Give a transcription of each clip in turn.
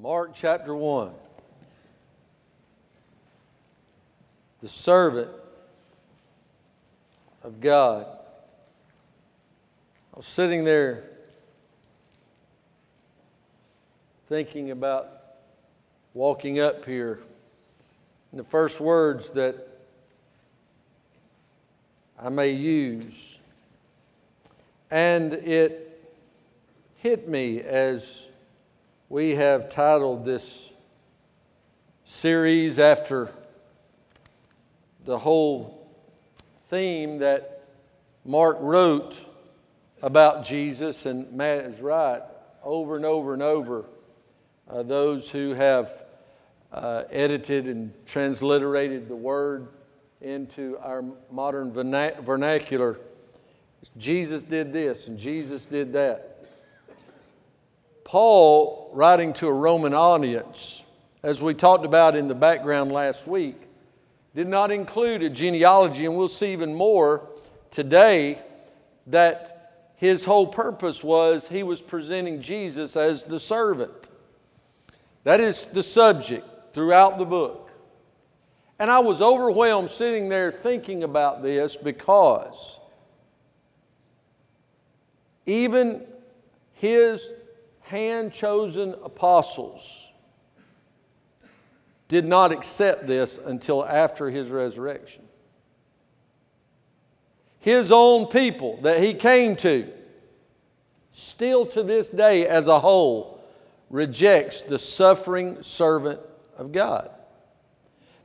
Mark chapter 1. The servant of God. I was sitting there thinking about walking up here. And the first words that I may use. And it hit me as we have titled this series after the whole theme that Mark wrote about Jesus, and Matt is right, over and over and over. Uh, those who have uh, edited and transliterated the word into our modern vernacular, Jesus did this and Jesus did that. Paul, writing to a Roman audience, as we talked about in the background last week, did not include a genealogy, and we'll see even more today that his whole purpose was he was presenting Jesus as the servant. That is the subject throughout the book. And I was overwhelmed sitting there thinking about this because even his hand chosen apostles did not accept this until after his resurrection. His own people that he came to, still to this day as a whole, rejects the suffering servant of God.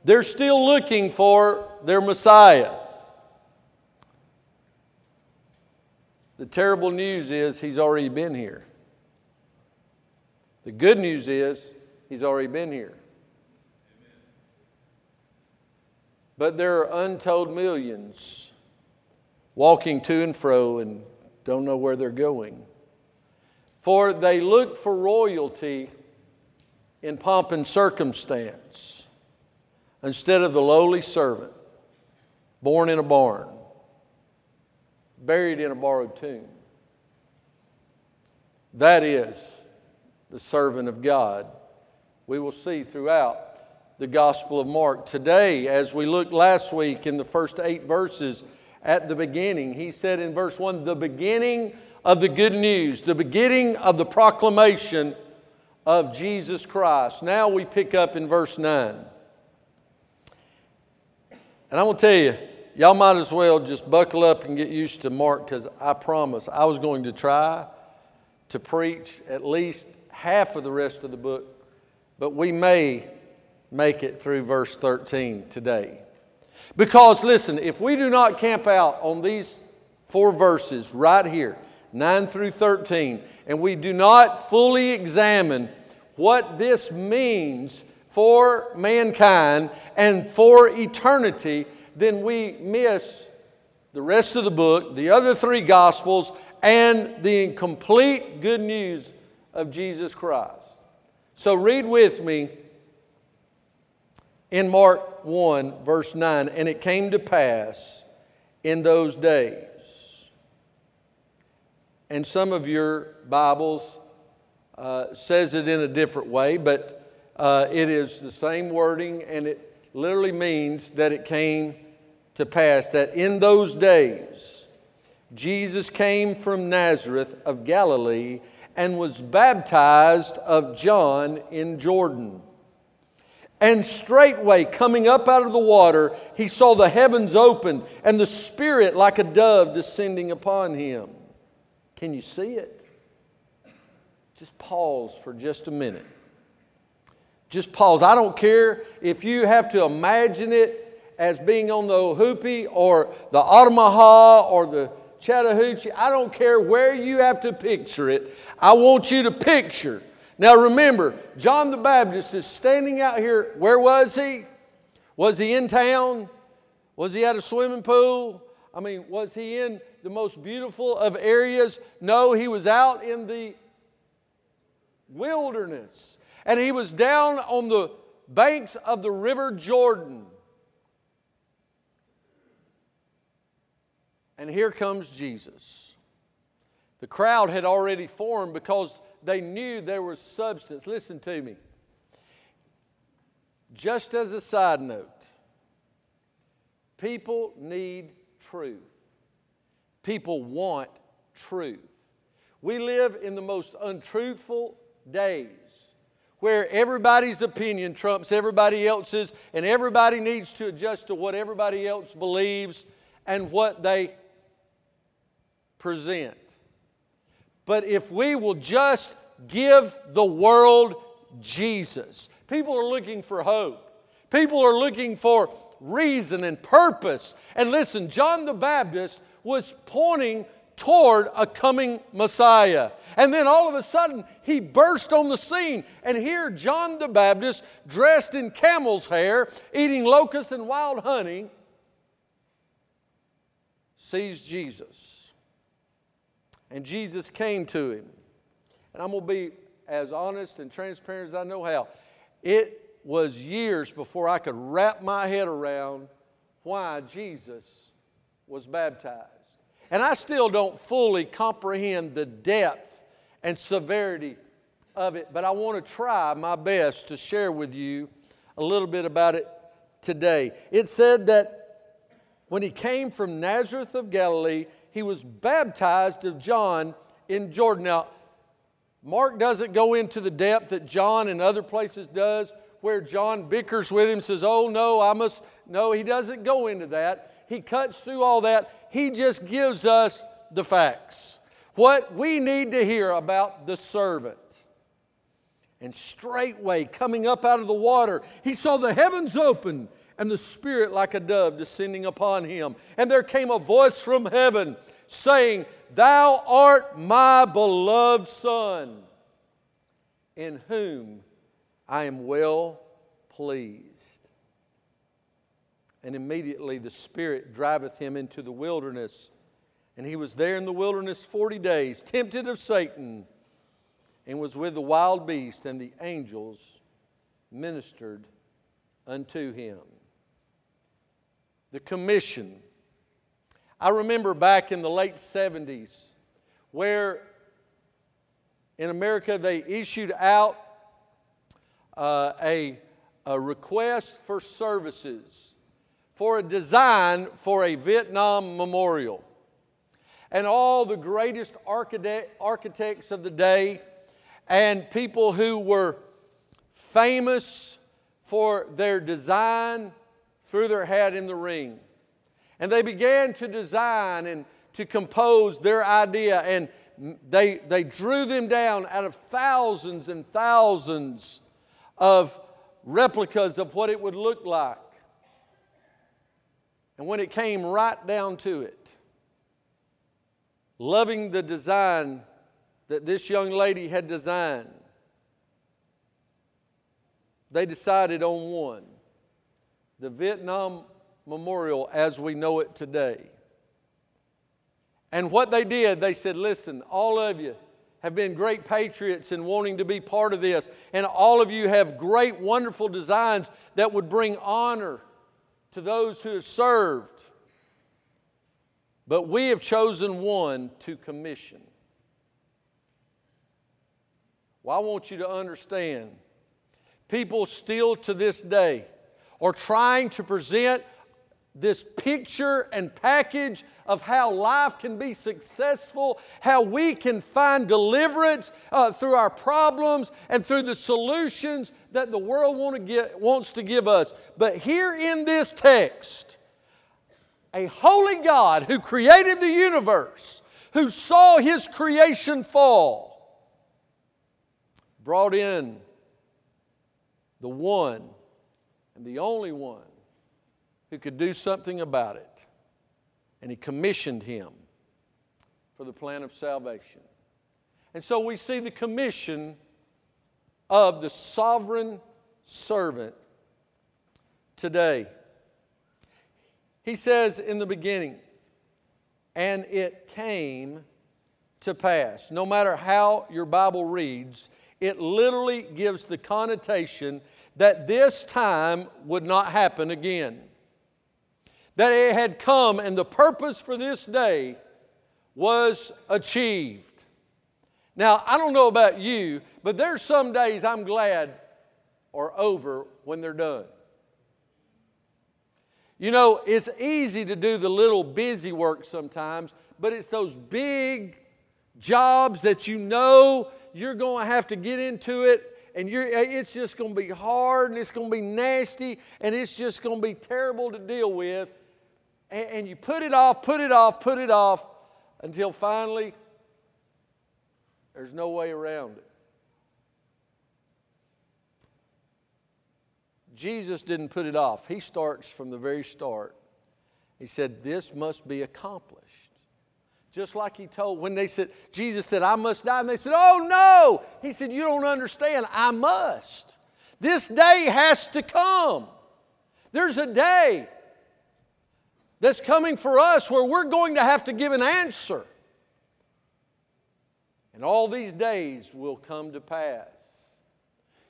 They're still looking for their Messiah. The terrible news is he's already been here. The good news is he's already been here. But there are untold millions walking to and fro and don't know where they're going. For they look for royalty in pomp and circumstance instead of the lowly servant born in a barn, buried in a borrowed tomb. That is the servant of God. We will see throughout the Gospel of Mark. Today, as we looked last week in the first eight verses at the beginning, he said in verse 1 the beginning of the good news, the beginning of the proclamation of Jesus Christ. Now we pick up in verse 9. And I'm going to tell you, y'all might as well just buckle up and get used to Mark because I promise I was going to try to preach at least half of the rest of the book, but we may make it through verse 13 today. Because, listen, if we do not camp out on these four verses right here, 9 through 13, and we do not fully examine what this means for mankind and for eternity, then we miss the rest of the book, the other three Gospels, and the complete good news of Jesus Christ. So read with me in Mark 1, verse 9. And it came to pass in those days. And some of your Bibles uh, says it in a different way, but uh, it is the same wording, and it literally means that it came to pass that in those days Jesus came from Nazareth of Galilee and was baptized of John in Jordan. And straightway, coming up out of the water, he saw the heavens opened and the Spirit like a dove descending upon him. Can you see it? Just pause for just a minute. Just pause. I don't care if you have to imagine it as being on the Ohoopee or the Altamaha or the Chattahoochee. I don't care where you have to picture it. I want you to picture. Now remember, John the Baptist is standing out here. Where was he? Was he in town? Was he at a swimming pool? I mean, was he in the most beautiful of areas? No, he was out in the wilderness. And he was down on the banks of the River Jordan. And here comes Jesus. The crowd had already formed because they knew there was substance. Listen to me. Just as a side note, people need truth. People want truth. We live in the most untruthful days where everybody's opinion trumps everybody else's, and everybody needs to adjust to what everybody else believes and what they present. But if we will just give the world Jesus, people are looking for hope. People are looking for reason and purpose. And listen, John the Baptist was pointing toward a coming Messiah. And then all of a sudden, he burst on the scene. And here, John the Baptist, dressed in camel's hair, eating locusts and wild honey, sees Jesus. And Jesus came to him. And I'm going to be as honest and transparent as I know how. It was years before I could wrap my head around why Jesus was baptized. And I still don't fully comprehend the depth and severity of it, but I want to try my best to share with you a little bit about it today. It said that when he came from Nazareth of Galilee, he was baptized of John in Jordan. Now, Mark doesn't go into the depth that John in other places does, where John bickers with him, says, Oh, no, I must. No, he doesn't go into that. He cuts through all that. He just gives us the facts. What we need to hear about the servant. And straightway, coming up out of the water, he saw the heavens open and the Spirit like a dove descending upon him. And there came a voice from heaven saying, Thou art my beloved Son, in whom I am well pleased. And immediately the Spirit driveth him into the wilderness. And he was there in the wilderness 40 days, tempted of Satan, and was with the wild beast, and the angels ministered unto him. The commission. I remember back in the late 70s where in America they issued out uh, a, a request for services for a design for a Vietnam memorial. And all the greatest architect, architects of the day and people who were famous for their design threw their hat in the ring. And they began to design and to compose their idea, and they, they drew them down out of thousands and thousands of replicas of what it would look like. And when it came right down to it, loving the design that this young lady had designed, they decided on one the Vietnam Memorial as we know it today. And what they did, they said, listen, all of you have been great patriots in wanting to be part of this, and all of you have great, wonderful designs that would bring honor to those who have served. But we have chosen one to commission. Well, I want you to understand people still to this day are trying to present this picture and package of how life can be successful, how we can find deliverance uh, through our problems and through the solutions that the world want to get, wants to give us. But here in this text, a holy God who created the universe, who saw his creation fall, brought in the one and the only one who could do something about it. And he commissioned him for the plan of salvation. And so we see the commission of the sovereign servant today. He says in the beginning, and it came to pass. No matter how your Bible reads, it literally gives the connotation that this time would not happen again that it had come and the purpose for this day was achieved. Now, I don't know about you, but there's some days I'm glad are over when they're done. You know, it's easy to do the little busy work sometimes, but it's those big jobs that you know you're going to have to get into it and you're, eh, it's just going to be hard and it's going to be nasty and it's just going to be terrible to deal with. And, and you put it off, put it off, put it off until finally there's no way around it. Jesus didn't put it off. He starts from the very start. He said, This must be accomplished. Just like he told when they said, Jesus said, I must die. And they said, Oh no. He said, You don't understand. I must. This day has to come. There's a day that's coming for us where we're going to have to give an answer. And all these days will come to pass.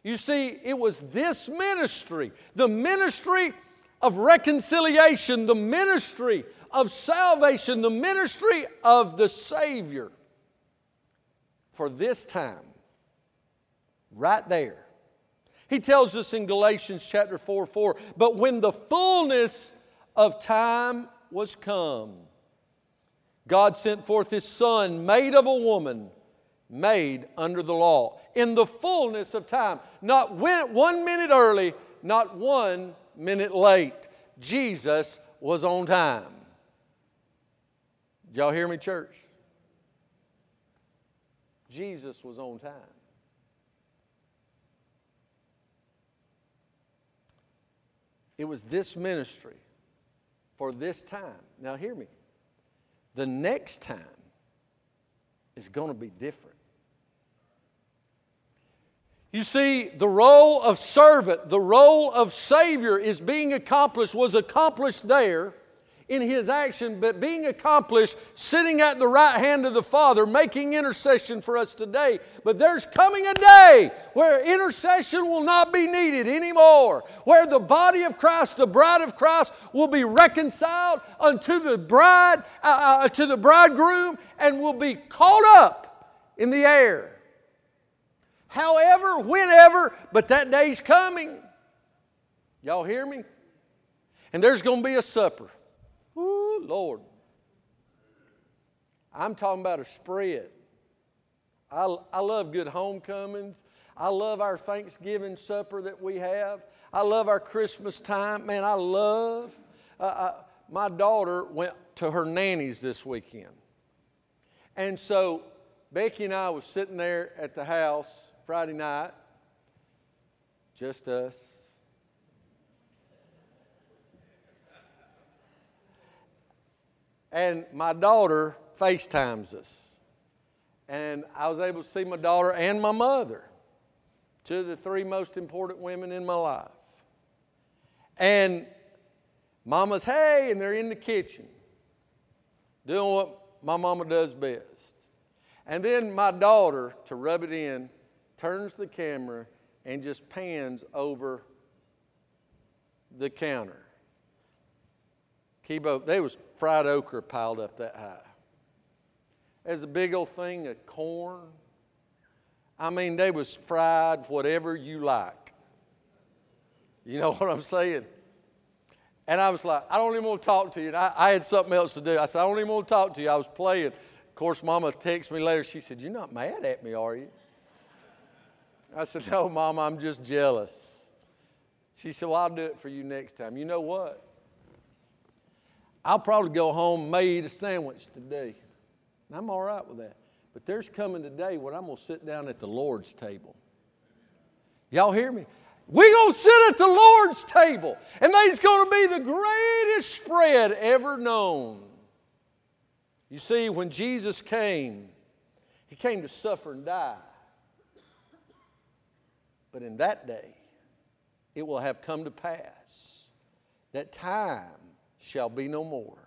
You see, it was this ministry, the ministry of reconciliation, the ministry of salvation, the ministry of the Savior for this time. Right there. He tells us in Galatians chapter 4 4, but when the fullness of time was come, God sent forth His Son, made of a woman, made under the law in the fullness of time. Not one minute early, not one minute late. Jesus was on time. Did y'all hear me, church? Jesus was on time. It was this ministry for this time. Now, hear me. The next time is going to be different. You see, the role of servant, the role of Savior is being accomplished, was accomplished there in His action, but being accomplished sitting at the right hand of the Father, making intercession for us today. But there's coming a day where intercession will not be needed anymore, where the body of Christ, the bride of Christ, will be reconciled unto the bride, uh, uh, to the bridegroom, and will be caught up in the air however, whenever, but that day's coming. Y'all hear me? And there's going to be a supper. Lord. I'm talking about a spread. I, I love good homecomings. I love our Thanksgiving supper that we have. I love our Christmas time. Man, I love. Uh, I, uh, my daughter went to her nanny's this weekend. And so Becky and I was sitting there at the house Friday night, just us. And my daughter FaceTimes us. And I was able to see my daughter and my mother, two of the three most important women in my life. And mama's, hey, and they're in the kitchen doing what my mama does best. And then my daughter, to rub it in, turns the camera and just pans over the counter. Kibo, there was fried okra piled up that high. There's a big old thing of corn. I mean, they was fried whatever you like. You know what I'm saying? And I was like, I don't even want to talk to you. And I, I, had something else to do. I said, I don't even want to talk to you. I was playing. Of course, Mama texted me later. She said, You're not mad at me, are you? I said, No, Mom, I'm just jealous. She said, Well, I'll do it for you next time. You know what? I'll probably go home, may eat a sandwich today. And I'm all right with that. But there's coming a day when I'm going to sit down at the Lord's table. Y'all hear me? We're going to sit at the Lord's table, and there's going to be the greatest spread ever known. You see, when Jesus came, He came to suffer and die. But in that day, it will have come to pass that time shall be no more.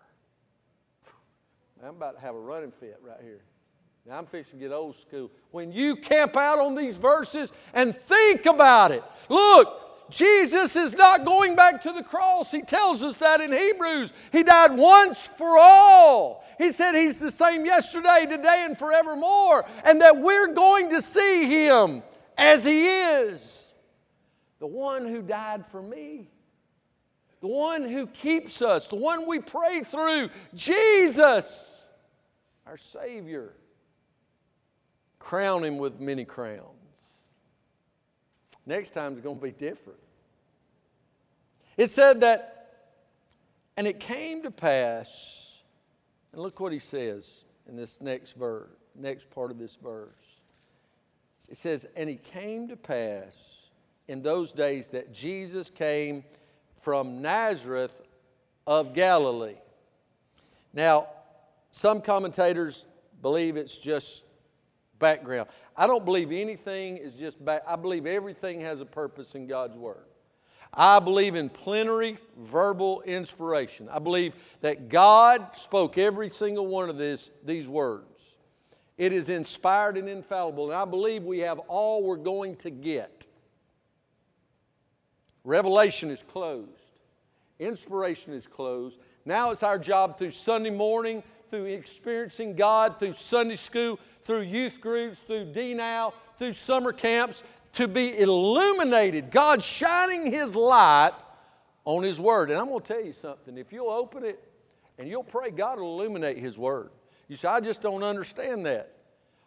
I'm about to have a running fit right here. Now I'm fixing to get old school. When you camp out on these verses and think about it, look, Jesus is not going back to the cross. He tells us that in Hebrews. He died once for all. He said He's the same yesterday, today, and forevermore, and that we're going to see Him as He is. The one who died for me, the one who keeps us, the one we pray through, Jesus, our Savior. Crown Him with many crowns. Next time is going to be different. It said that, and it came to pass, and look what he says in this next verse, next part of this verse. It says, and it came to pass in those days that Jesus came from Nazareth of Galilee. Now, some commentators believe it's just background. I don't believe anything is just back. I believe everything has a purpose in God's Word. I believe in plenary verbal inspiration. I believe that God spoke every single one of this, these words. It is inspired and infallible, and I believe we have all we're going to get. Revelation is closed, inspiration is closed. Now it's our job through Sunday morning, through experiencing God, through Sunday school, through youth groups, through D-Now, through summer camps, to be illuminated. God shining His light on His Word. And I'm going to tell you something. If you'll open it and you'll pray, God will illuminate His Word. You say, I just don't understand that.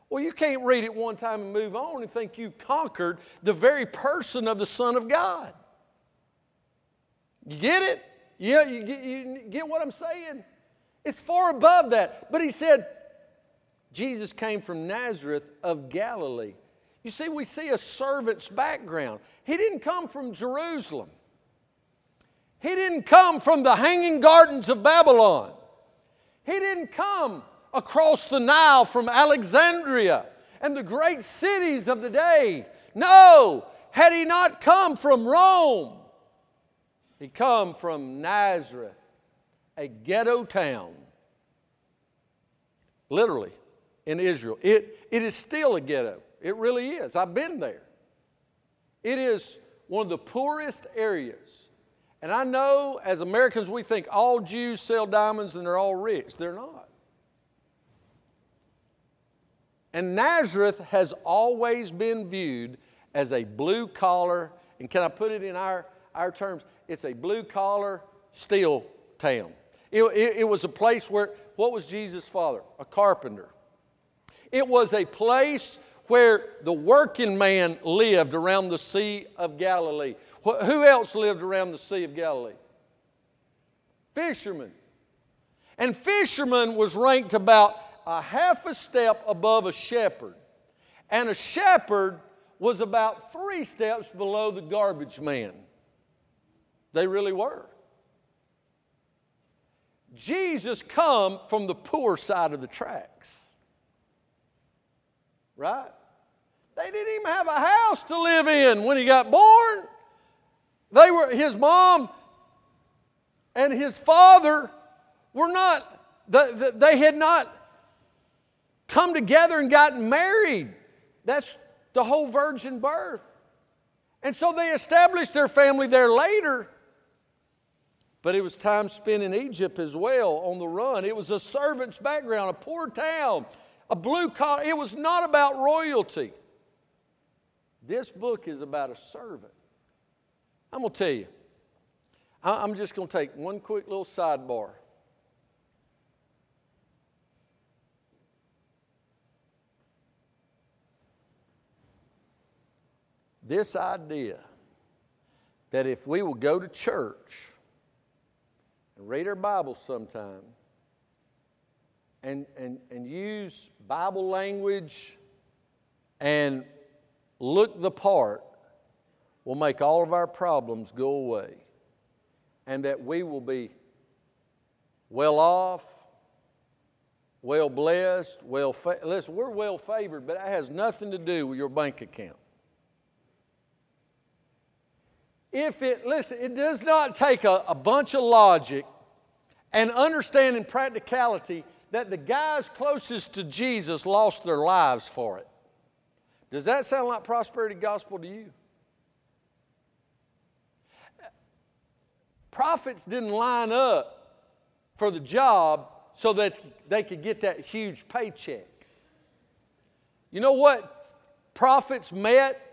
Well, you can't read it one time and move on and think you've conquered the very person of the Son of God. You get it? Yeah, you get, you get what I'm saying? It's far above that. But he said, Jesus came from Nazareth of Galilee. You see, we see a servant's background. He didn't come from Jerusalem, he didn't come from the hanging gardens of Babylon, he didn't come across the Nile from Alexandria and the great cities of the day. No, had he not come from Rome, he come from Nazareth, a ghetto town. Literally in Israel. It, it is still a ghetto. It really is. I've been there. It is one of the poorest areas. And I know as Americans we think all Jews sell diamonds and they're all rich. They're not. And Nazareth has always been viewed as a blue collar, and can I put it in our, our terms? It's a blue collar steel town. It, it, it was a place where, what was Jesus' father? A carpenter. It was a place where the working man lived around the Sea of Galilee. Who else lived around the Sea of Galilee? Fishermen. And fisherman was ranked about a half a step above a shepherd. And a shepherd was about three steps below the garbage man. They really were. Jesus come from the poor side of the tracks right? They didn't even have a house to live in when he got born. They were his mom and his father were not they had not come together and gotten married. That's the whole virgin birth. And so they established their family there later. But it was time spent in Egypt as well on the run. It was a servant's background, a poor town a blue collar. It was not about royalty. This book is about a servant. I'm going to tell you, I'm just going to take one quick little sidebar. This idea that if we will go to church and read our Bible sometime, and, and, and use Bible language and look the part will make all of our problems go away. And that we will be well off, well blessed, well fa- listen, we're well favored, but that has nothing to do with your bank account. If it, listen, it does not take a, a bunch of logic and understanding practicality that the guys closest to Jesus lost their lives for it. Does that sound like prosperity gospel to you? prophets didn't line up for the job so that they could get that huge paycheck. You know what prophets met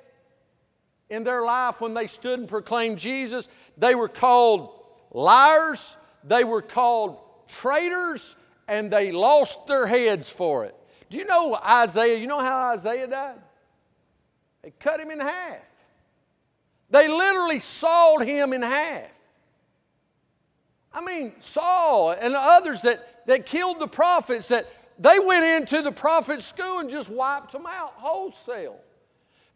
in their life when they stood and proclaimed Jesus? They were called liars, they were called traitors, and they lost their heads for it. Do you know Isaiah? You know how Isaiah died? They cut him in half. They literally sawed him in half. I mean, Saul and others that, that killed the prophets, that they went into the prophet school and just wiped them out wholesale.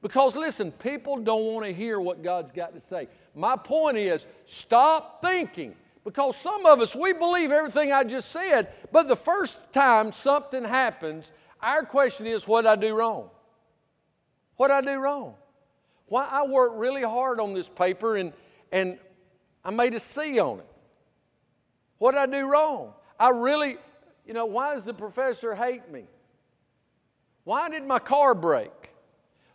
Because listen, people don't want to hear what God's got to say. My point is stop thinking. Because some of us, we believe everything I just said, but the first time something happens, our question is, what did I do wrong? What did I do wrong? Why I worked really hard on this paper and, and I made a C on it. What did I do wrong? I really, you know, why does the professor hate me? Why did my car break?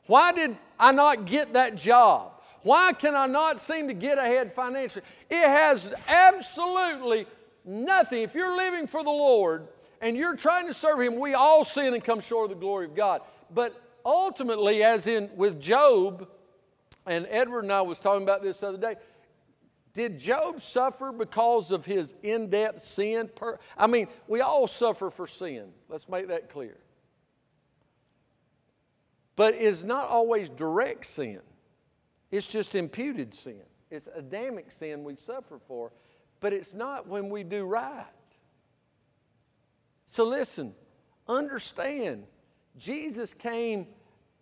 Why did I not get that job? Why can I not seem to get ahead financially? It has absolutely nothing. If you're living for the Lord and you're trying to serve Him, we all sin and come short of the glory of God. But ultimately, as in with Job, and Edward and I was talking about this the other day, did Job suffer because of his in depth sin? I mean, we all suffer for sin. Let's make that clear. But it's not always direct sin, it's just imputed sin. It's Adamic sin we suffer for, but it's not when we do right. So listen, understand, Jesus came,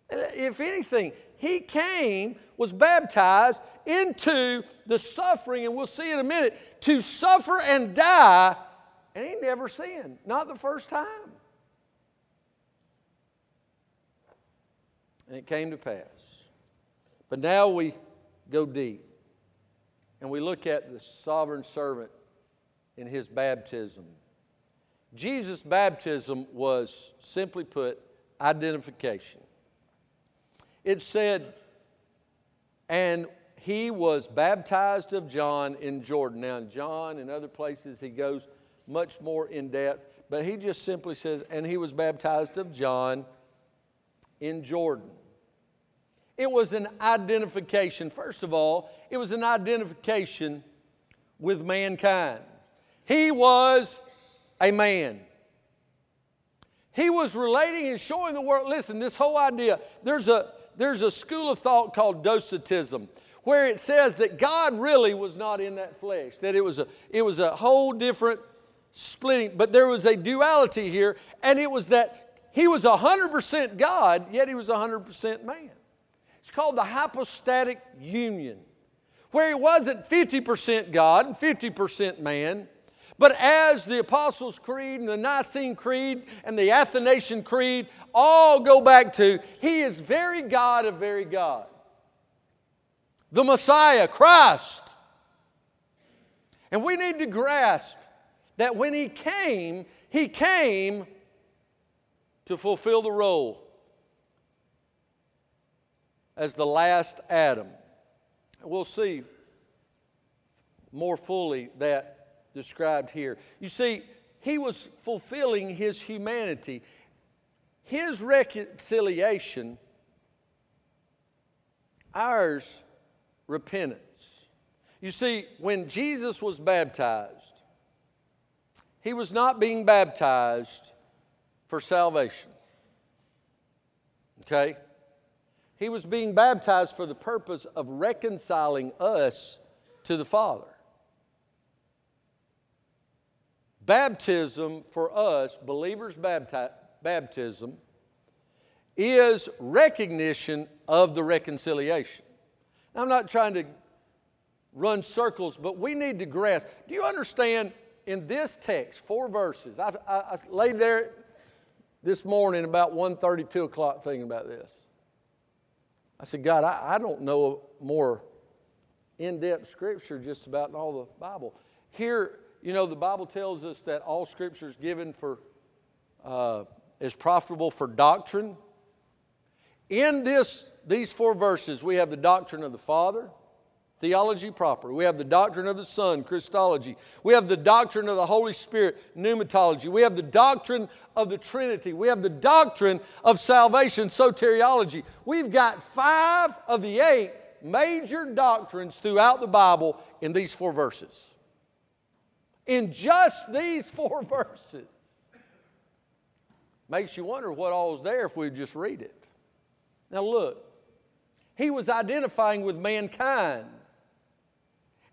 if anything, he came, was baptized into the suffering, and we'll see in a minute, to suffer and die, and he never sinned, not the first time. And it came to pass. But now we go deep and we look at the sovereign servant in his baptism. Jesus' baptism was, simply put, identification. It said, and he was baptized of John in Jordan. Now, in John and other places, he goes much more in depth, but he just simply says, and he was baptized of John in Jordan. It was an identification. First of all, it was an identification with mankind. He was a man. He was relating and showing the world. Listen, this whole idea, there's a, there's a school of thought called Docetism, where it says that God really was not in that flesh, that it was a, it was a whole different splitting, but there was a duality here, and it was that he was 100% God, yet he was 100% man. It's called the hypostatic union, where he wasn't 50% God and 50% man. But as the Apostles' Creed and the Nicene Creed and the Athanasian Creed all go back to, he is very God of very God. The Messiah, Christ. And we need to grasp that when he came, he came to fulfill the role as the last Adam. We'll see more fully that described here. You see, he was fulfilling his humanity. His reconciliation, ours repentance. You see, when Jesus was baptized, he was not being baptized for salvation. Okay? He was being baptized for the purpose of reconciling us to the Father. Baptism for us, believers' bapti- baptism, is recognition of the reconciliation. Now, I'm not trying to run circles, but we need to grasp. Do you understand in this text, four verses? I, I, I laid there this morning about 1.32 o'clock thinking about this. I said, God, I, I don't know more in depth scripture just about all the Bible. Here, you know, the Bible tells us that all scripture is given for, uh, is profitable for doctrine. In this, these four verses, we have the doctrine of the Father, theology proper. We have the doctrine of the Son, Christology. We have the doctrine of the Holy Spirit, pneumatology. We have the doctrine of the Trinity. We have the doctrine of salvation, soteriology. We've got five of the eight major doctrines throughout the Bible in these four verses. In just these four verses. Makes you wonder what all is there if we just read it. Now, look, he was identifying with mankind.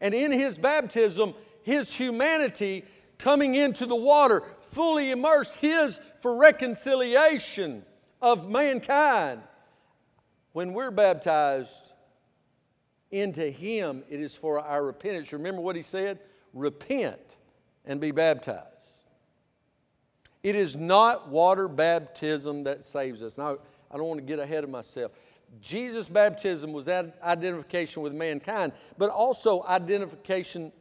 And in his baptism, his humanity coming into the water, fully immersed, his for reconciliation of mankind. When we're baptized into him, it is for our repentance. Remember what he said? Repent and be baptized. It is not water baptism that saves us. Now, I don't want to get ahead of myself. Jesus' baptism was that identification with mankind, but also identification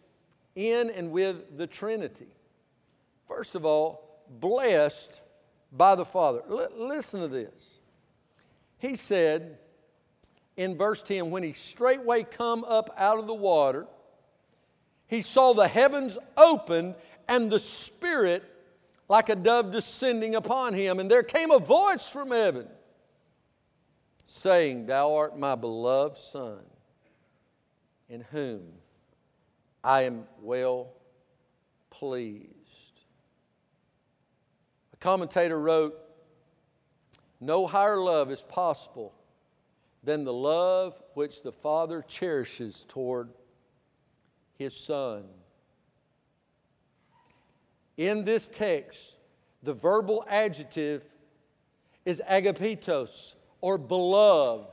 in and with the Trinity. First of all, blessed by the Father. L- listen to this. He said in verse 10 when he straightway come up out of the water, he saw the heavens opened and the Spirit like a dove descending upon him. And there came a voice from heaven saying, Thou art my beloved Son, in whom I am well pleased. A commentator wrote, No higher love is possible than the love which the Father cherishes toward his Son. In this text, the verbal adjective is agapetos, or beloved.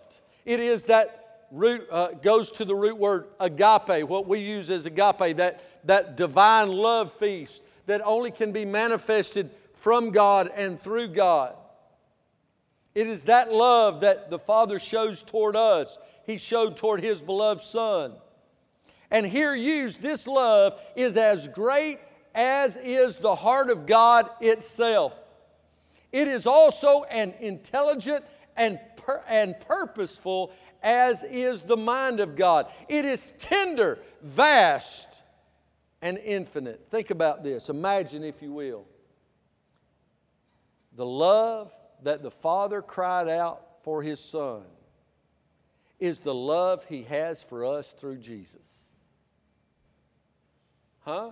It is that root, uh, goes to the root word agape, what we use as agape, that, that divine love feast that only can be manifested from God and through God. It is that love that the Father shows toward us, He showed toward His beloved Son. And here used, this love is as great as is the heart of God itself. It is also an intelligent and, pur- and purposeful as is the mind of God. It is tender, vast, and infinite. Think about this. Imagine, if you will, the love that the Father cried out for His Son is the love He has for us through Jesus. Huh?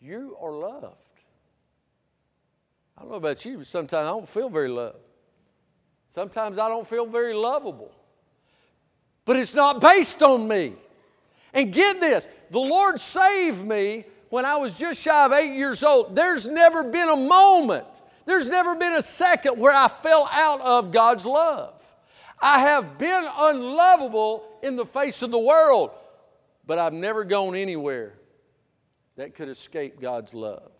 You are loved. I don't know about you, but sometimes I don't feel very loved. Sometimes I don't feel very lovable. But it's not based on me. And get this the Lord saved me when I was just shy of eight years old. There's never been a moment, there's never been a second where I fell out of God's love. I have been unlovable in the face of the world, but I've never gone anywhere that could escape God's love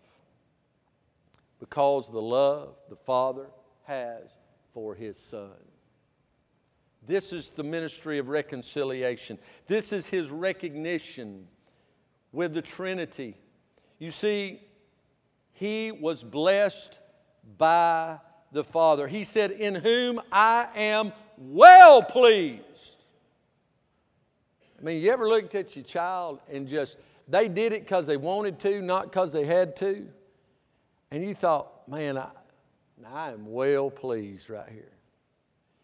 because the love the Father has for his son. This is the ministry of reconciliation. This is his recognition with the Trinity. You see, he was blessed by the Father. He said, In whom I am well pleased. I mean, you ever looked at your child and just, they did it because they wanted to, not because they had to? And you thought, man, I, I am well pleased right here.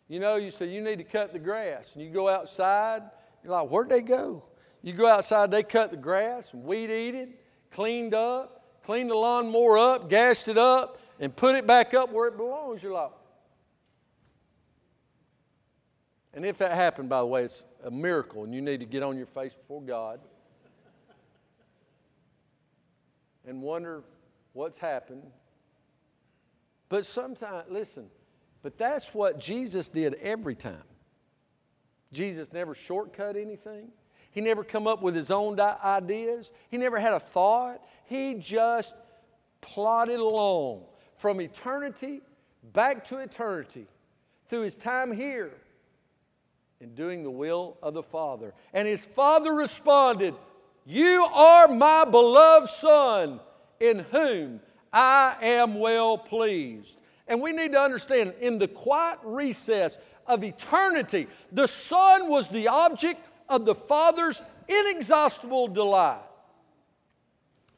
You know, you say you need to cut the grass, and you go outside, you're like, where'd they go? You go outside, they cut the grass, weed eated, cleaned up, cleaned the lawnmower up, gassed it up, and put it back up where it belongs. You're like, and if that happened, by the way, it's a miracle, and you need to get on your face before God and wonder what's happened but sometimes, listen, but that's what Jesus did every time. Jesus never shortcut anything. He never come up with his own ideas. He never had a thought. He just plodded along from eternity back to eternity through his time here in doing the will of the Father. And his Father responded, You are my beloved Son, in whom I am well pleased. And we need to understand in the quiet recess of eternity. The Son was the object of the Father's inexhaustible delight.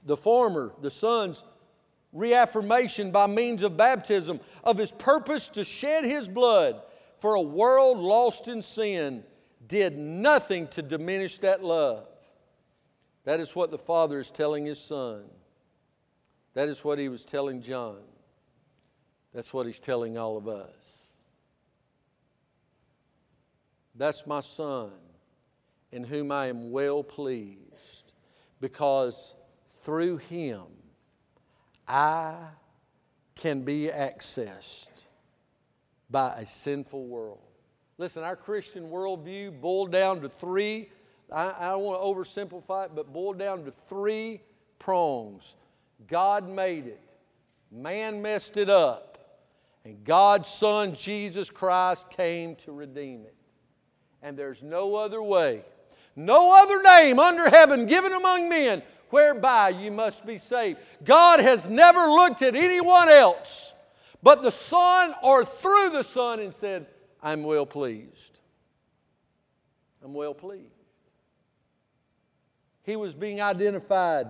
The former, the Son's reaffirmation by means of baptism of his purpose to shed his blood for a world lost in sin, did nothing to diminish that love. That is what the Father is telling his Son. That is what he was telling John. That's what he's telling all of us. That's my Son, in whom I am well pleased, because through him I can be accessed by a sinful world. Listen, our Christian worldview boiled down to three, I, I don't want to oversimplify it, but boiled down to three prongs. God made it, man messed it up, and God's Son, Jesus Christ, came to redeem it. And there's no other way, no other name under heaven given among men whereby you must be saved. God has never looked at anyone else but the Son or through the Son and said, I'm well pleased. I'm well pleased. He was being identified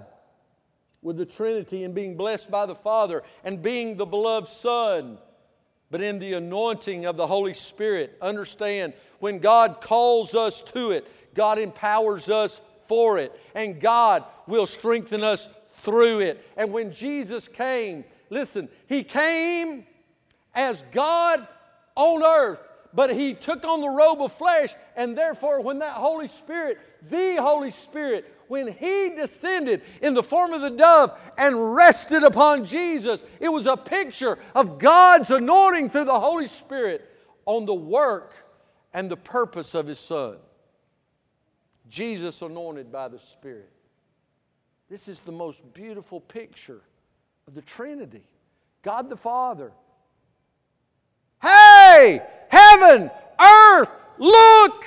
with the Trinity and being blessed by the Father and being the beloved Son. But in the anointing of the Holy Spirit, understand when God calls us to it, God empowers us for it, and God will strengthen us through it. And when Jesus came, listen, He came as God on earth, but He took on the robe of flesh, and therefore, when that Holy Spirit, the Holy Spirit, when He descended in the form of the dove and rested upon Jesus, it was a picture of God's anointing through the Holy Spirit on the work and the purpose of His Son. Jesus anointed by the Spirit. This is the most beautiful picture of the Trinity God the Father. Hey, heaven, earth, look!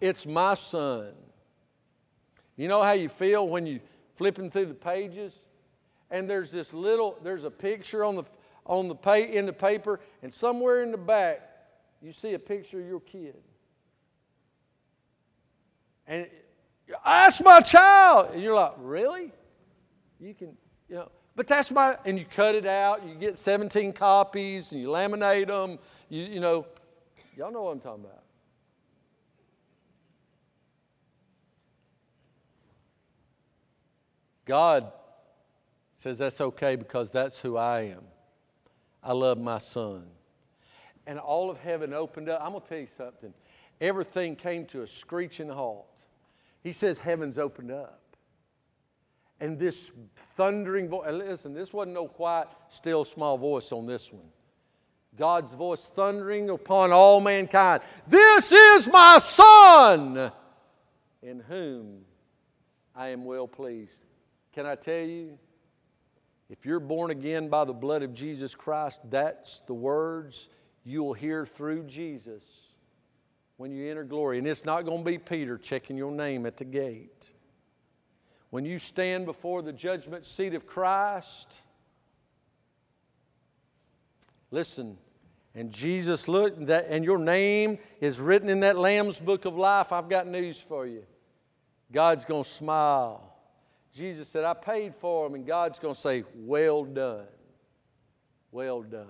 It's my Son. You know how you feel when you flipping through the pages and there's this little there's a picture on the on the pay, in the paper and somewhere in the back you see a picture of your kid and that's my child. And you're like, really? You can, you know, but that's my, and you cut it out, you get 17 copies, and you laminate them, you, you know, y'all know what I'm talking about. God says that's okay because that's who I am. I love my son. And all of heaven opened up. I'm going to tell you something. Everything came to a screeching halt. He says heaven's opened up. And this thundering voice, listen, this wasn't no quiet, still, small voice on this one. God's voice thundering upon all mankind. This is my Son, in whom I am well pleased. Can I tell you, if you're born again by the blood of Jesus Christ, that's the words you'll hear through Jesus when you enter glory. And it's not going to be Peter checking your name at the gate. When you stand before the judgment seat of Christ, listen, and Jesus looked, and your name is written in that Lamb's book of life. I've got news for you. God's going to smile. Jesus said, I paid for them, and God's going to say, Well done. Well done.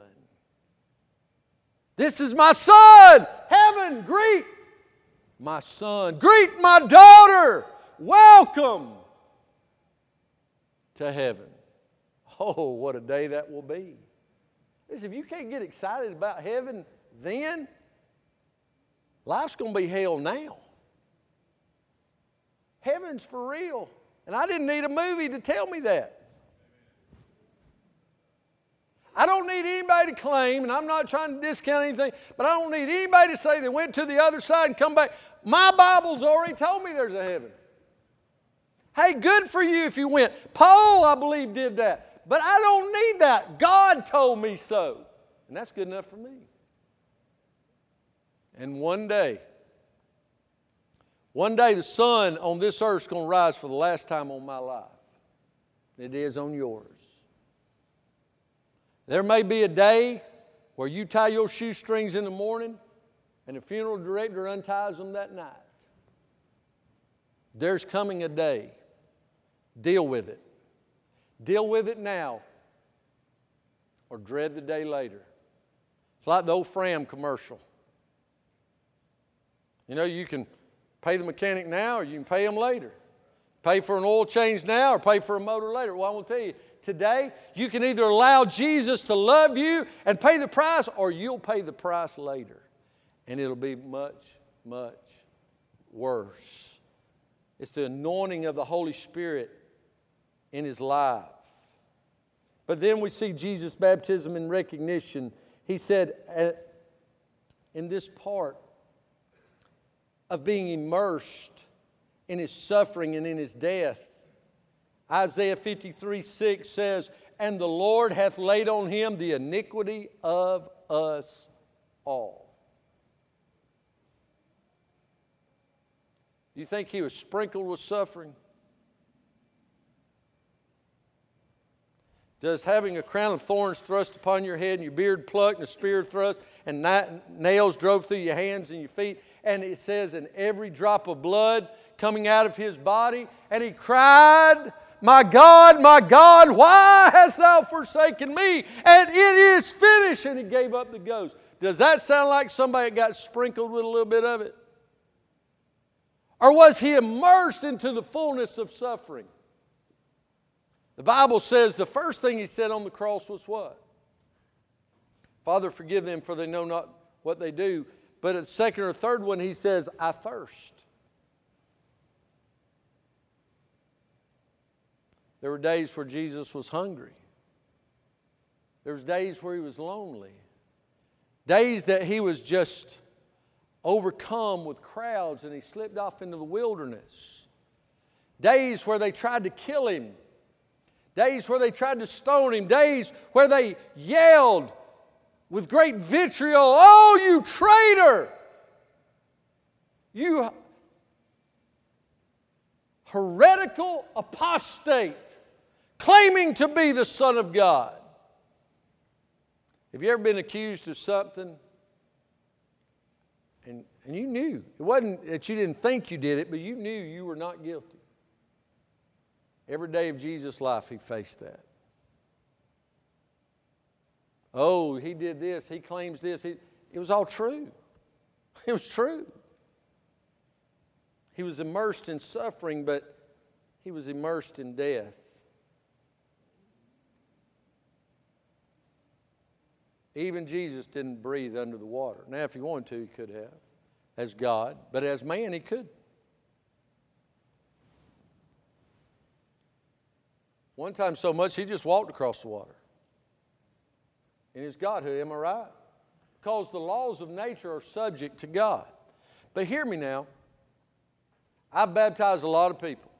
This is my son. Heaven, greet my son. Greet my daughter. Welcome to heaven. Oh, what a day that will be. Listen, if you can't get excited about heaven then, life's going to be hell now. Heaven's for real. And I didn't need a movie to tell me that. I don't need anybody to claim, and I'm not trying to discount anything, but I don't need anybody to say they went to the other side and come back. My Bible's already told me there's a heaven. Hey, good for you if you went. Paul, I believe, did that. But I don't need that. God told me so. And that's good enough for me. And one day, one day the sun on this earth is going to rise for the last time on my life. It is on yours. There may be a day where you tie your shoestrings in the morning and the funeral director unties them that night. There's coming a day. Deal with it. Deal with it now or dread the day later. It's like the old Fram commercial. You know, you can pay the mechanic now or you can pay him later. Pay for an oil change now or pay for a motor later. Well, I will tell you, today you can either allow Jesus to love you and pay the price or you'll pay the price later. And it'll be much, much worse. It's the anointing of the Holy Spirit in his life. But then we see Jesus' baptism and recognition. He said, in this part of being immersed in his suffering and in his death, Isaiah 53 6 says, And the Lord hath laid on him the iniquity of us all. Do you think he was sprinkled with suffering? Does having a crown of thorns thrust upon your head and your beard plucked and a spear thrust and nails drove through your hands and your feet? And it says, and every drop of blood coming out of his body. And he cried, My God, my God, why hast thou forsaken me? And it is finished. And he gave up the ghost. Does that sound like somebody got sprinkled with a little bit of it? Or was he immersed into the fullness of suffering? The Bible says the first thing he said on the cross was what? Father, forgive them, for they know not what they do. But at the second or third one, he says, I thirst. There were days where Jesus was hungry. There was days where he was lonely. Days that he was just overcome with crowds and he slipped off into the wilderness. Days where they tried to kill him days where they tried to stone him, days where they yelled with great vitriol, Oh, you traitor! You heretical apostate, claiming to be the Son of God. Have you ever been accused of something and, and you knew? It wasn't that you didn't think you did it, but you knew you were not guilty. Every day of Jesus' life, he faced that. Oh, he did this, he claims this. He, it was all true. It was true. He was immersed in suffering, but he was immersed in death. Even Jesus didn't breathe under the water. Now, if he wanted to, he could have, as God, but as man, he could. One time so much, he just walked across the water. In his Godhood, am I right? Because the laws of nature are subject to God. But hear me now. I've baptized a lot of people.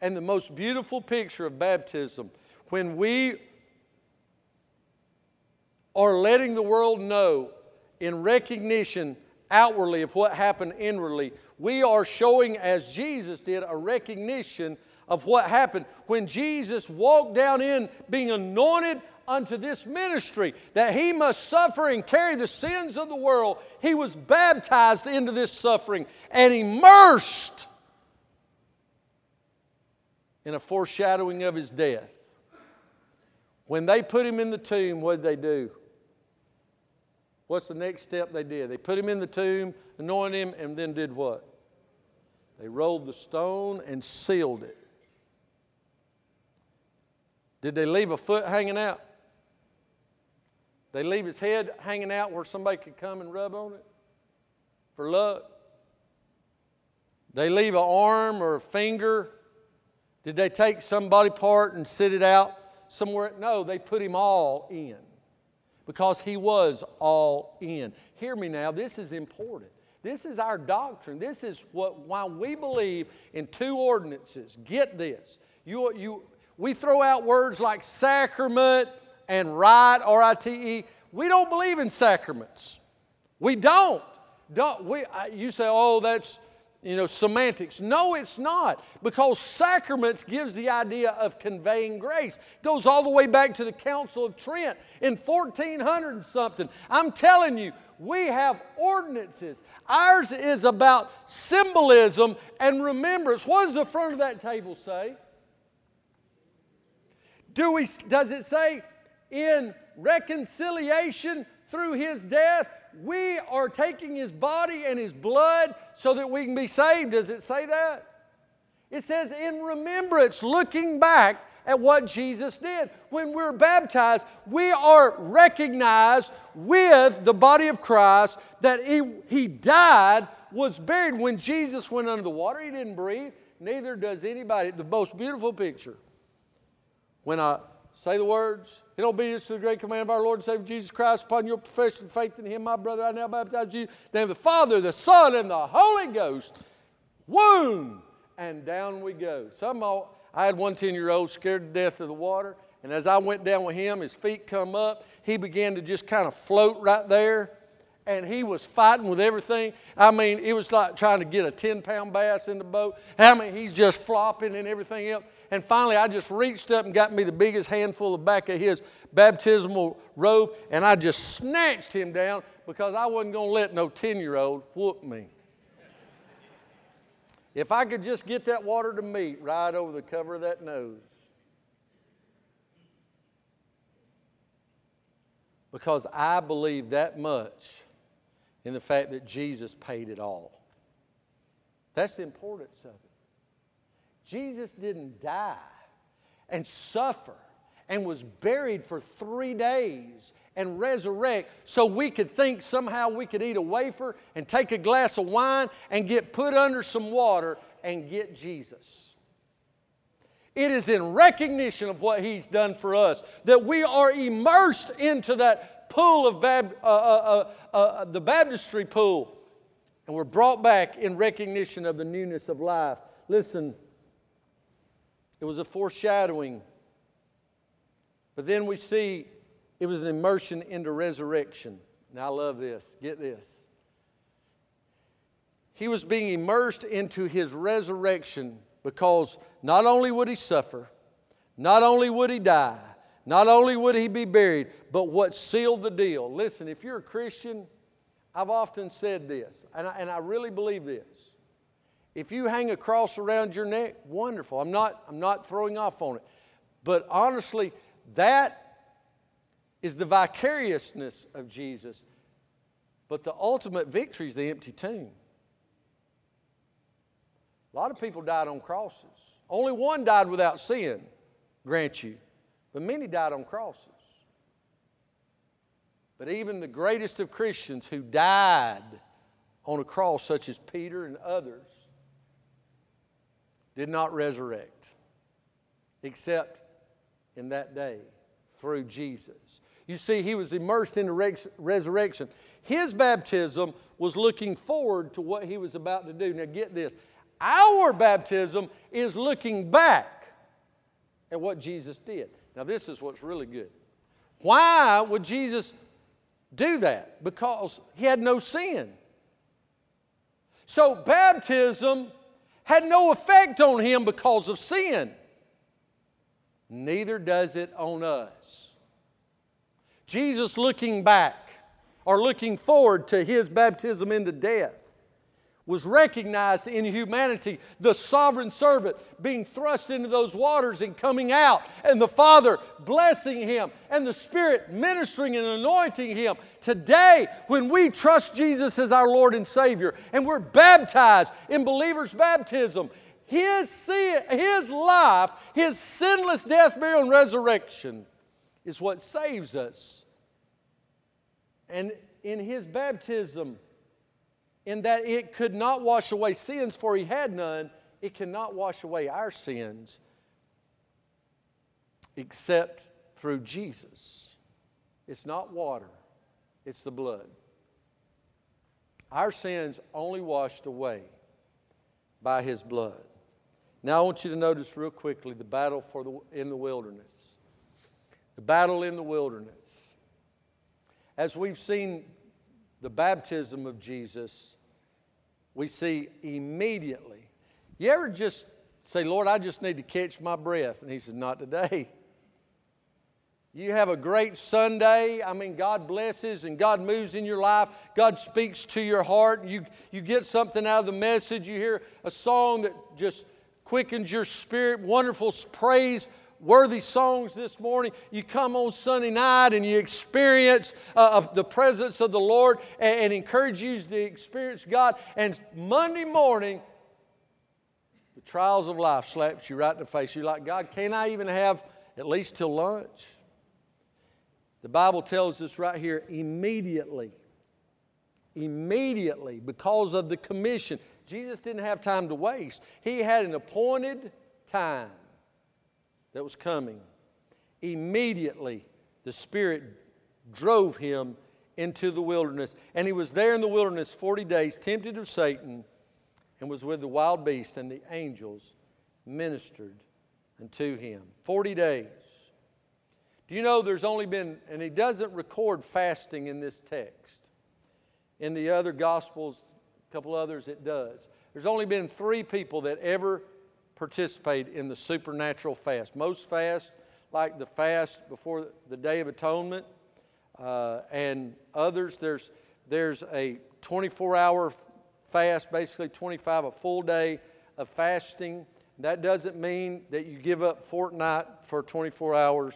And the most beautiful picture of baptism, when we are letting the world know in recognition outwardly of what happened inwardly, we are showing, as Jesus did, a recognition of what happened when Jesus walked down in being anointed unto this ministry, that he must suffer and carry the sins of the world. He was baptized into this suffering and immersed in a foreshadowing of his death. When they put him in the tomb, what did they do? What's the next step they did? They put him in the tomb, anointed him, and then did what? They rolled the stone and sealed it. Did they leave a foot hanging out? They leave his head hanging out where somebody could come and rub on it for luck? They leave an arm or a finger? Did they take some body part and sit it out somewhere? No, they put him all in because he was all in. Hear me now, this is important. This is our doctrine. This is what why we believe in two ordinances. Get this. You, you, we throw out words like sacrament and rite, R I T E. We don't believe in sacraments. We don't. don't we, you say, oh, that's, you know, semantics. No, it's not, because sacraments gives the idea of conveying grace. It goes all the way back to the Council of Trent in 1400 and something. I'm telling you, we have ordinances. Ours is about symbolism and remembrance. What does the front of that table say? Do we, does it say in reconciliation through his death we are taking his body and his blood so that we can be saved. Does it say that? It says, in remembrance, looking back at what Jesus did. When we're baptized, we are recognized with the body of Christ that he, he died, was buried. When Jesus went under the water, he didn't breathe. Neither does anybody. The most beautiful picture. When I say the words, in obedience to the great command of our Lord and Savior Jesus Christ, upon your profession of faith in Him, my brother, I now baptize you. In the name of the Father, the Son, and the Holy Ghost. Woom! And down we go. Some I had one 10 year old scared to death of the water, and as I went down with him, his feet come up. He began to just kind of float right there, and he was fighting with everything. I mean, it was like trying to get a 10 pound bass in the boat. I mean, he's just flopping and everything else. And finally, I just reached up and got me the biggest handful of back of his baptismal robe, and I just snatched him down because I wasn't going to let no 10 year old whoop me. If I could just get that water to meet right over the cover of that nose. Because I believe that much in the fact that Jesus paid it all. That's the importance of it. Jesus didn't die and suffer and was buried for three days and resurrect so we could think somehow we could eat a wafer and take a glass of wine and get put under some water and get Jesus. It is in recognition of what He's done for us that we are immersed into that pool of Bab- uh, uh, uh, uh the baptistry pool and we're brought back in recognition of the newness of life. Listen, it was a foreshadowing. But then we see it was an immersion into resurrection. Now, I love this. Get this. He was being immersed into his resurrection because not only would he suffer, not only would he die, not only would he be buried, but what sealed the deal. Listen, if you're a Christian, I've often said this, and I, and I really believe this. If you hang a cross around your neck, wonderful. I'm not, I'm not throwing off on it. But honestly, that is the vicariousness of Jesus. But the ultimate victory is the empty tomb. A lot of people died on crosses. Only one died without sin, grant you. But many died on crosses. But even the greatest of Christians who died on a cross, such as Peter and others, did not resurrect except in that day through Jesus. You see, he was immersed in the res- resurrection. His baptism was looking forward to what he was about to do. Now, get this our baptism is looking back at what Jesus did. Now, this is what's really good. Why would Jesus do that? Because he had no sin. So, baptism had no effect on him because of sin. Neither does it on us. Jesus looking back or looking forward to his baptism into death was recognized in humanity, the sovereign servant being thrust into those waters and coming out, and the Father blessing him, and the Spirit ministering and anointing him. Today, when we trust Jesus as our Lord and Savior, and we're baptized in believers' baptism, his, sin, his life, His sinless death, burial, and resurrection is what saves us. And in His baptism, in that it could not wash away sins, for he had none. It cannot wash away our sins except through Jesus. It's not water, it's the blood. Our sins only washed away by his blood. Now I want you to notice real quickly the battle for the, in the wilderness. The battle in the wilderness. As we've seen the baptism of Jesus, we see immediately. You ever just say, Lord, I just need to catch my breath? And He says, Not today. You have a great Sunday. I mean, God blesses and God moves in your life. God speaks to your heart. You, you get something out of the message. You hear a song that just quickens your spirit. Wonderful praise worthy songs this morning. You come on Sunday night and you experience uh, the presence of the Lord and, and encourage you to experience God. And Monday morning, the trials of life slaps you right in the face. You're like, God, can't I even have at least till lunch? The Bible tells us right here immediately, immediately, because of the commission. Jesus didn't have time to waste, He had an appointed time that was coming. Immediately, the Spirit drove him into the wilderness. And he was there in the wilderness 40 days, tempted of Satan, and was with the wild beasts, and the angels ministered unto him. 40 days. Do you know there's only been, and he doesn't record fasting in this text. In the other Gospels, a couple others, it does. There's only been three people that ever participate in the supernatural fast. Most fast, like the fast before the Day of Atonement, uh, and others, there's, there's a 24 hour fast, basically 25, a full day of fasting. That doesn't mean that you give up Fortnite for 24 hours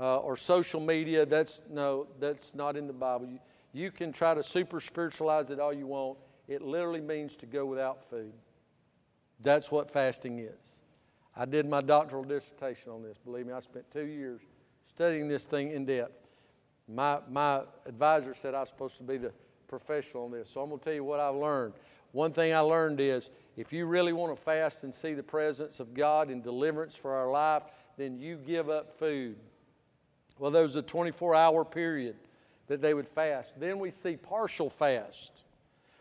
uh, or social media. That's no, that's not in the Bible. You, you can try to super spiritualize it all you want. It literally means to go without food. That's what fasting is. I did my doctoral dissertation on this. Believe me, I spent two years studying this thing in depth. My, my advisor said I was supposed to be the professional on this. So I'm going to tell you what I've learned. One thing I learned is if you really want to fast and see the presence of God and deliverance for our life, then you give up food. Well, there was a 24 hour period that they would fast. Then we see partial fast.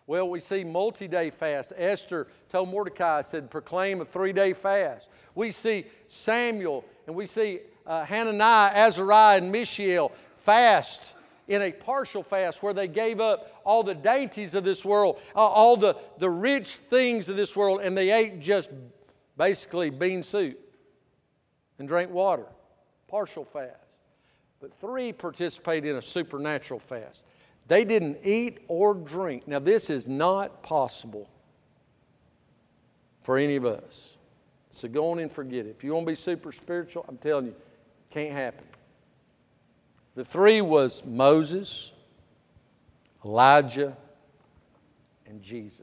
Well, we see multi day fast. Esther told Mordecai, said, proclaim a three day fast. We see Samuel and we see uh, Hananiah, Azariah, and Mishael fast in a partial fast where they gave up all the dainties of this world, uh, all the, the rich things of this world, and they ate just basically bean soup and drank water. Partial fast but three participate in a supernatural fast. They didn't eat or drink. Now, this is not possible for any of us. So go on and forget it. If you want to be super spiritual, I'm telling you, can't happen. The three was Moses, Elijah, and Jesus.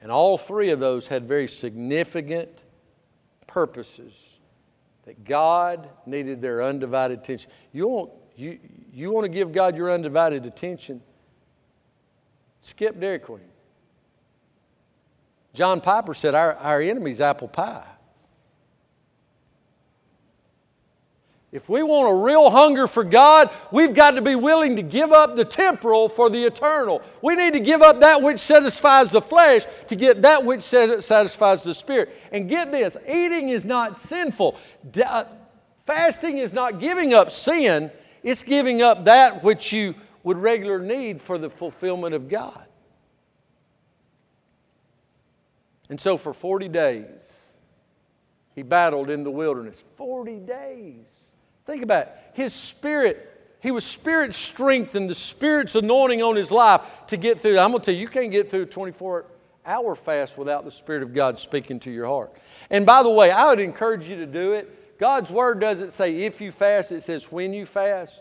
And all three of those had very significant purposes that God needed their undivided attention. You want, you, you want to give God your undivided attention? Skip Dairy Queen. John Piper said, Our, our enemy's apple pie. If we want a real hunger for God, we've got to be willing to give up the temporal for the eternal. We need to give up that which satisfies the flesh to get that which satisfies the spirit. And get this eating is not sinful, uh, fasting is not giving up sin, it's giving up that which you would regularly need for the fulfillment of God. And so for 40 days, he battled in the wilderness. 40 days. Think about it. His spirit, he was spirit strengthened, the spirit's anointing on his life to get through. I'm going to tell you, you can't get through a 24 hour fast without the Spirit of God speaking to your heart. And by the way, I would encourage you to do it. God's word doesn't say if you fast, it says when you fast.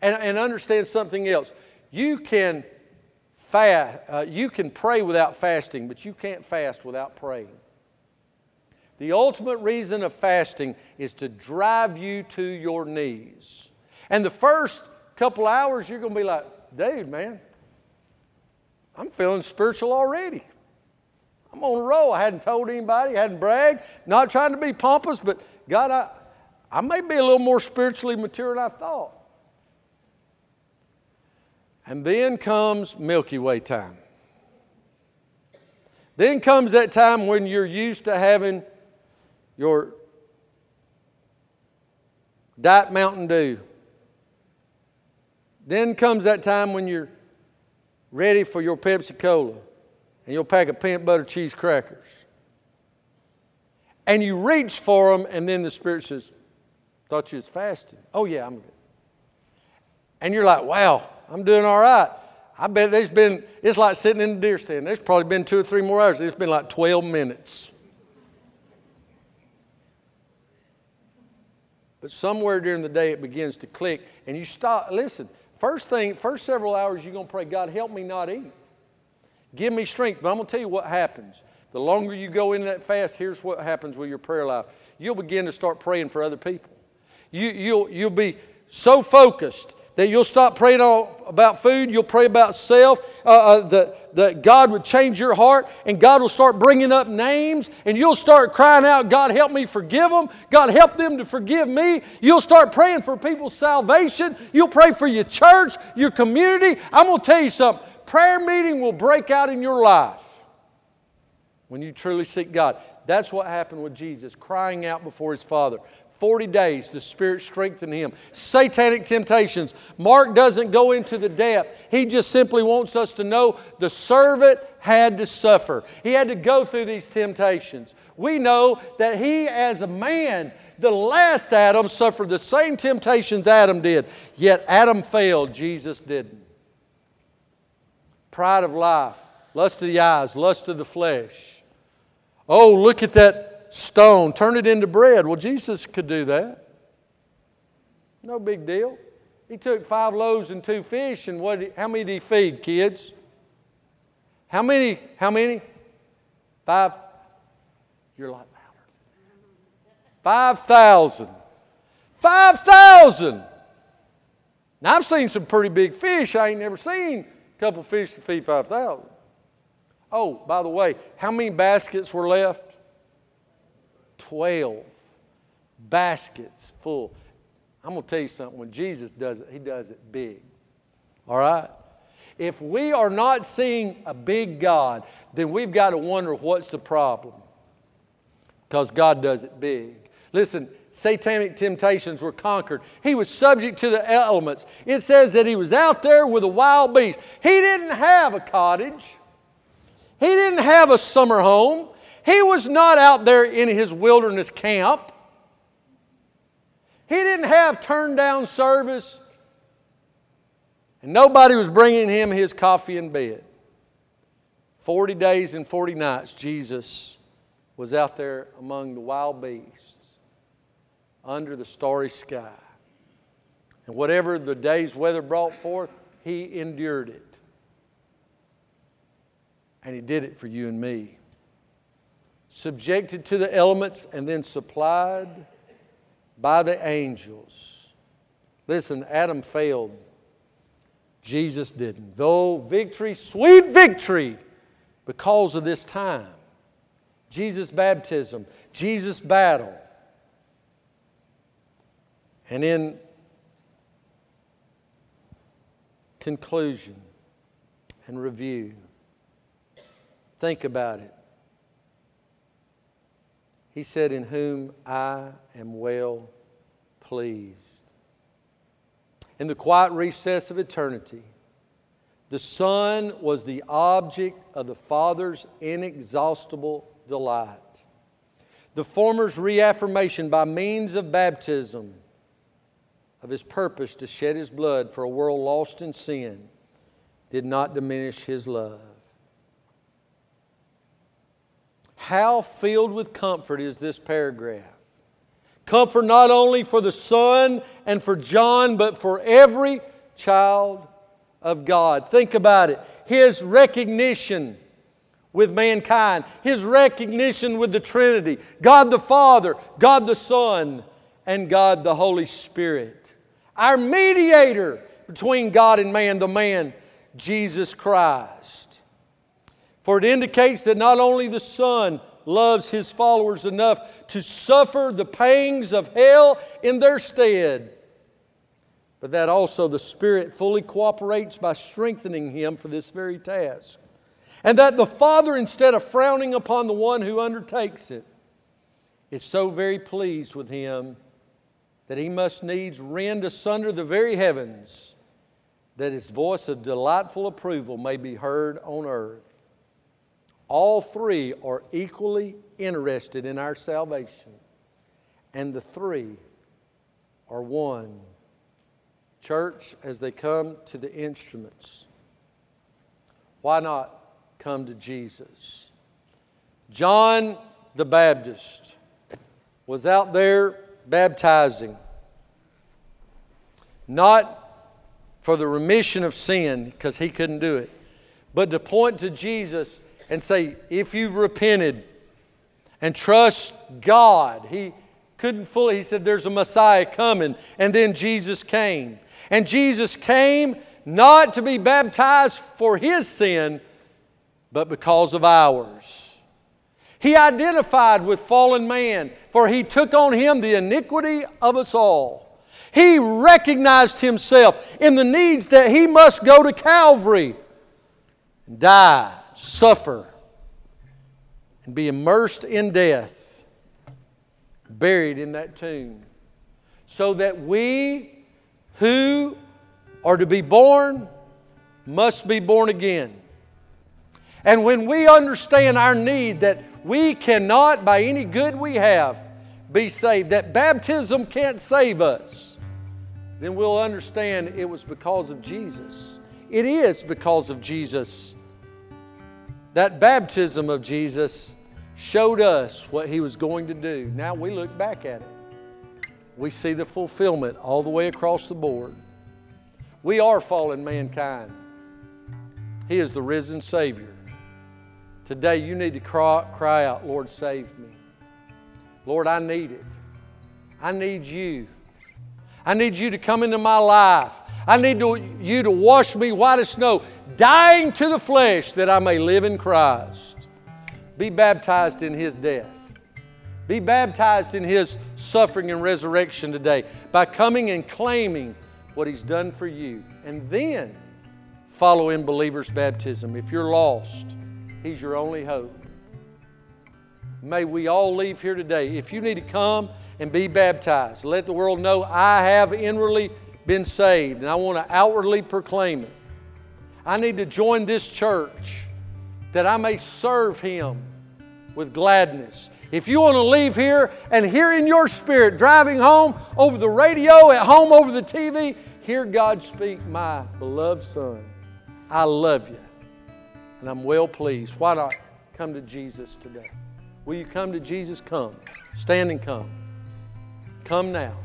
And, and understand something else. You can fast, uh, you can pray without fasting, but you can't fast without praying. The ultimate reason of fasting is to drive you to your knees. And the first couple hours, you're going to be like, dude, man, I'm feeling spiritual already. I'm on a roll. I hadn't told anybody, I hadn't bragged, not trying to be pompous, but God, I, I may be a little more spiritually mature than I thought. And then comes Milky Way time. Then comes that time when you're used to having your Diet Mountain Dew. Then comes that time when you're ready for your Pepsi Cola and your pack of peanut butter cheese crackers. And you reach for them, and then the Spirit says, Thought you was fasting. Oh, yeah, I'm good. And you're like, Wow, I'm doing all right. I bet there's been, it's like sitting in the deer stand. There's probably been two or three more hours. It's been like 12 minutes. But somewhere during the day it begins to click, and you stop. Listen, first thing, first several hours, you're going to pray, God, help me not eat. Give me strength. But I'm going to tell you what happens. The longer you go into that fast, here's what happens with your prayer life. You'll begin to start praying for other people. You, you'll, you'll be so focused that you'll stop praying all about food, you'll pray about self, uh, uh, that, that God would change your heart, and God will start bringing up names, and you'll start crying out, God, help me forgive them. God, help them to forgive me. You'll start praying for people's salvation. You'll pray for your church, your community. I'm going to tell you something prayer meeting will break out in your life when you truly seek God. That's what happened with Jesus, crying out before his Father. 40 days, the Spirit strengthened him. Satanic temptations. Mark doesn't go into the depth. He just simply wants us to know the servant had to suffer. He had to go through these temptations. We know that he, as a man, the last Adam, suffered the same temptations Adam did. Yet Adam failed, Jesus didn't. Pride of life, lust of the eyes, lust of the flesh. Oh, look at that stone, turn it into bread. Well, Jesus could do that. No big deal. He took five loaves and two fish, and what? How many did he feed, kids? How many? How many? Five. You're like louder. Five thousand. Five thousand. Now I've seen some pretty big fish. I ain't never seen a couple fish to feed five thousand. Oh, by the way, how many baskets were left? 12 baskets full. I'm going to tell you something. When Jesus does it, he does it big. All right? If we are not seeing a big God, then we've got to wonder what's the problem. Because God does it big. Listen, satanic temptations were conquered. He was subject to the elements. It says that he was out there with a wild beast. He didn't have a cottage, he didn't have a summer home, he was not out there in his wilderness camp. He didn't have turned down service. And nobody was bringing him his coffee in bed. 40 days and 40 nights, Jesus was out there among the wild beasts under the starry sky. And whatever the day's weather brought forth, he endured it. And he did it for you and me subjected to the elements, and then supplied by the angels. Listen, Adam failed. Jesus didn't. Though victory, sweet victory, because of this time. Jesus' baptism, Jesus' battle. And in conclusion and review, think about it. He said, In whom I am well pleased. In the quiet recess of eternity, the Son was the object of the Father's inexhaustible delight. The former's reaffirmation by means of baptism of his purpose to shed his blood for a world lost in sin did not diminish his love. How filled with comfort is this paragraph? Comfort not only for the Son and for John, but for every child of God. Think about it. His recognition with mankind, His recognition with the Trinity God the Father, God the Son, and God the Holy Spirit. Our mediator between God and man, the man, Jesus Christ. For it indicates that not only the Son loves his followers enough to suffer the pangs of hell in their stead, but that also the Spirit fully cooperates by strengthening him for this very task. And that the Father, instead of frowning upon the one who undertakes it, is so very pleased with him that he must needs rend asunder the very heavens that his voice of delightful approval may be heard on earth. All three are equally interested in our salvation, and the three are one. Church, as they come to the instruments, why not come to Jesus? John the Baptist was out there baptizing, not for the remission of sin, because he couldn't do it, but to point to Jesus and say, if you've repented and trust God, he couldn't fully, he said, there's a Messiah coming. And then Jesus came. And Jesus came not to be baptized for his sin, but because of ours. He identified with fallen man, for he took on him the iniquity of us all. He recognized himself in the needs that he must go to Calvary, and die, suffer, and be immersed in death buried in that tomb, so that we who are to be born must be born again. And when we understand our need that we cannot, by any good we have, be saved, that baptism can't save us, then we'll understand it was because of Jesus. It is because of Jesus. That baptism of Jesus showed us what He was going to do. Now we look back at it. We see the fulfillment all the way across the board. We are fallen mankind. He is the risen Savior. Today you need to cry, cry out, Lord, save me. Lord, I need it. I need you. I need you to come into my life. I need to, you to wash me white as snow, dying to the flesh that I may live in Christ. Be baptized in His death. Be baptized in His suffering and resurrection today by coming and claiming what He's done for you. And then follow in believer's baptism. If you're lost, He's your only hope. May we all leave here today. If you need to come and be baptized, let the world know I have inwardly been saved and I want to outwardly proclaim it. I need to join this church that I may serve Him with gladness. If you want to leave here and hear in your spirit, driving home over the radio, at home over the TV, hear God speak, My beloved Son, I love you and I'm well pleased. Why not come to Jesus today? Will you come to Jesus? Come. Stand and come. Come now.